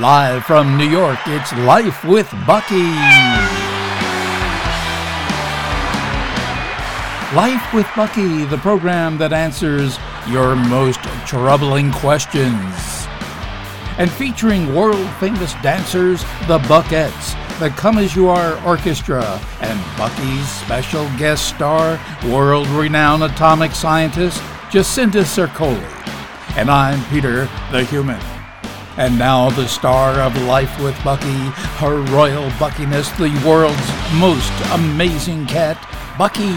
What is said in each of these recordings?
Live from New York, it's Life with Bucky. Life with Bucky, the program that answers your most troubling questions. And featuring world famous dancers, the Buckettes, the Come As You Are Orchestra, and Bucky's special guest star, world renowned atomic scientist, Jacinda Zircoloy. And I'm Peter the Human. And now the star of Life with Bucky, her royal buckiness, the world's most amazing cat, Bucky.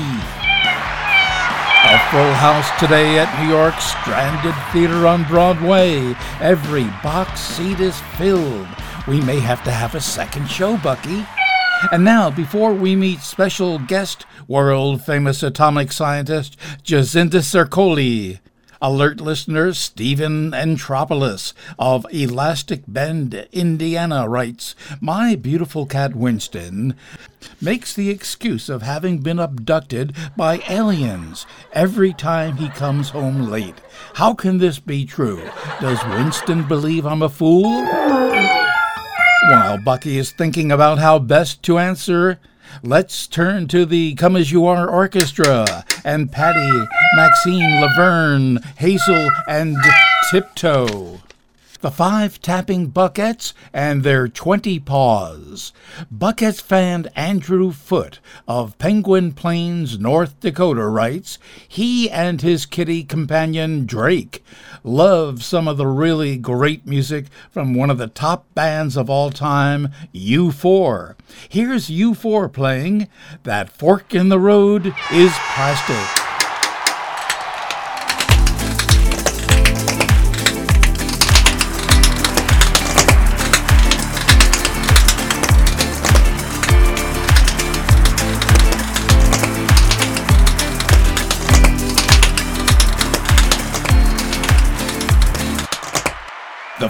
A full house today at New York's Stranded Theater on Broadway. Every box seat is filled. We may have to have a second show, Bucky. And now, before we meet special guest, world famous atomic scientist Jacinda Zircoloy, Alert listeners, Stephen Entropolis of Elastic Bend, Indiana writes My beautiful cat Winston makes the excuse of having been abducted by aliens every time he comes home late. How can this be true? Does Winston believe I'm a fool? While Bucky is thinking about how best to answer, Let's turn to the Come As You Are Orchestra and Patty, Maxine, Laverne, Hazel, and Tiptoe the five tapping Buckettes and their 20 paws. Buckettes fan Andrew Foote of Penguin Plains, North Dakota writes he and his kitty companion Drake love some of the really great music from one of the top bands of all time, U4. Here's U4 playing That Fork in the Road is Plastic.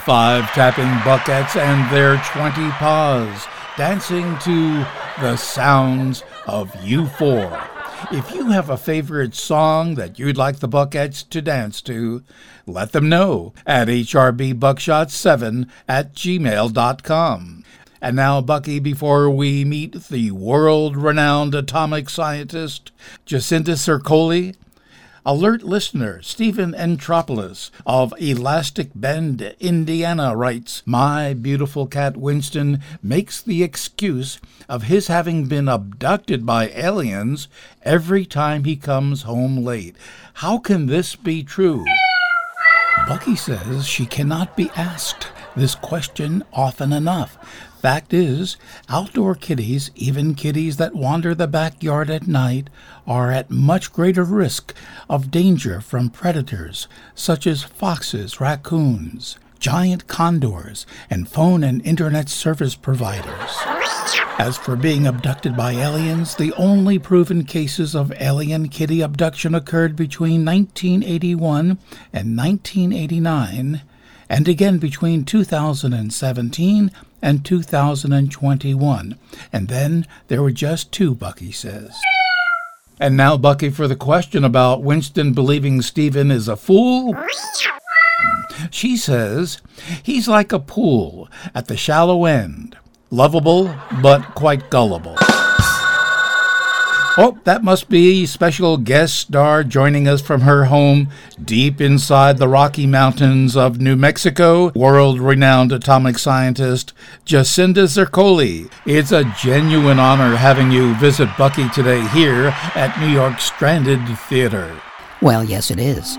Five tapping buckettes and their 20 paws dancing to the sounds of U4. If you have a favorite song that you'd like the Buckettes to dance to, let them know at hrbbuckshot7 at gmail.com. And now, Bucky, before we meet the world renowned atomic scientist Jacinda Zircoloy, Alert listener Stephen Entropolis of Elastic Bend, Indiana writes My beautiful cat Winston makes the excuse of his having been abducted by aliens every time he comes home late. How can this be true? Bucky says she cannot be asked this question often enough. Fact is, outdoor kitties, even kitties that wander the backyard at night, are at much greater risk of danger from predators such as foxes, raccoons, giant condors, and phone and internet service providers. As for being abducted by aliens, the only proven cases of alien kitty abduction occurred between 1981 and 1989 and again between 2017 and 2021. And then there were just two, Bucky says. And now, Bucky, for the question about Winston believing Stephen is a fool. She says he's like a pool at the shallow end, lovable but quite gullible. Oh, that must be special guest star joining us from her home deep inside the Rocky Mountains of New Mexico, world renowned atomic scientist Jacinda Zircoloy. It's a genuine honor having you visit Bucky today here at New York Stranded Theater. Well, yes, it is.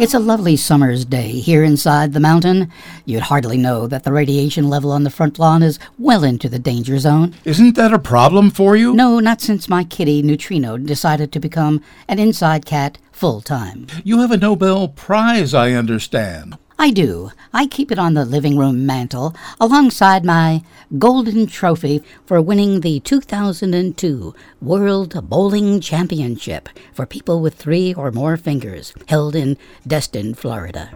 It's a lovely summer's day here inside the mountain. You'd hardly know that the radiation level on the front lawn is well into the danger zone. Isn't that a problem for you? No, not since my kitty, Neutrino, decided to become an inside cat full time. You have a Nobel Prize, I understand. I do. I keep it on the living room mantel alongside my golden trophy for winning the 2002 World Bowling Championship for people with three or more fingers, held in Destin, Florida.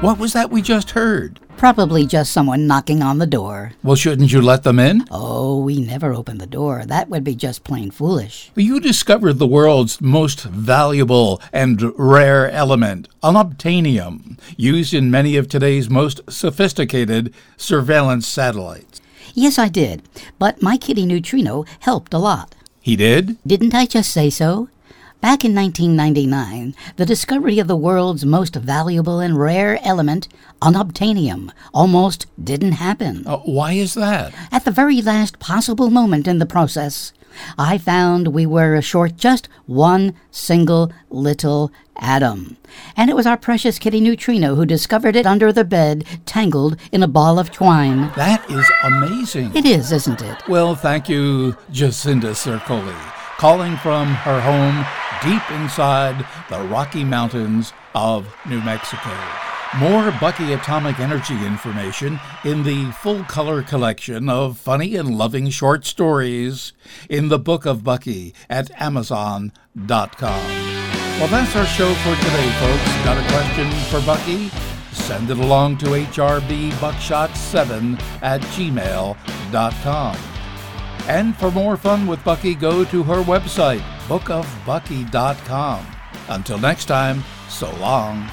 What was that we just heard? Probably just someone knocking on the door. Well, shouldn't you let them in? Oh, we never open the door. That would be just plain foolish. You discovered the world's most valuable and rare element, unobtainium, used in many of today's most sophisticated surveillance satellites. Yes, I did. But my kitty neutrino helped a lot. He did? Didn't I just say so? Back in 1999, the discovery of the world's most valuable and rare element, unobtainium, almost didn't happen. Uh, why is that? At the very last possible moment in the process, I found we were short just one single little atom. And it was our precious kitty Neutrino who discovered it under the bed, tangled in a ball of twine. That is amazing. It is, isn't it? Well, thank you, Jacinda Zircoloy, calling from her home deep inside the Rocky Mountains of New Mexico. More Bucky Atomic Energy information in the full color collection of funny and loving short stories in the Book of Bucky at Amazon.com. Well, that's our show for today, folks. Got a question for Bucky? Send it along to hrbbuckshot7 at gmail.com. And for more fun with Bucky, go to her website, bookofbucky.com. Until next time, so long.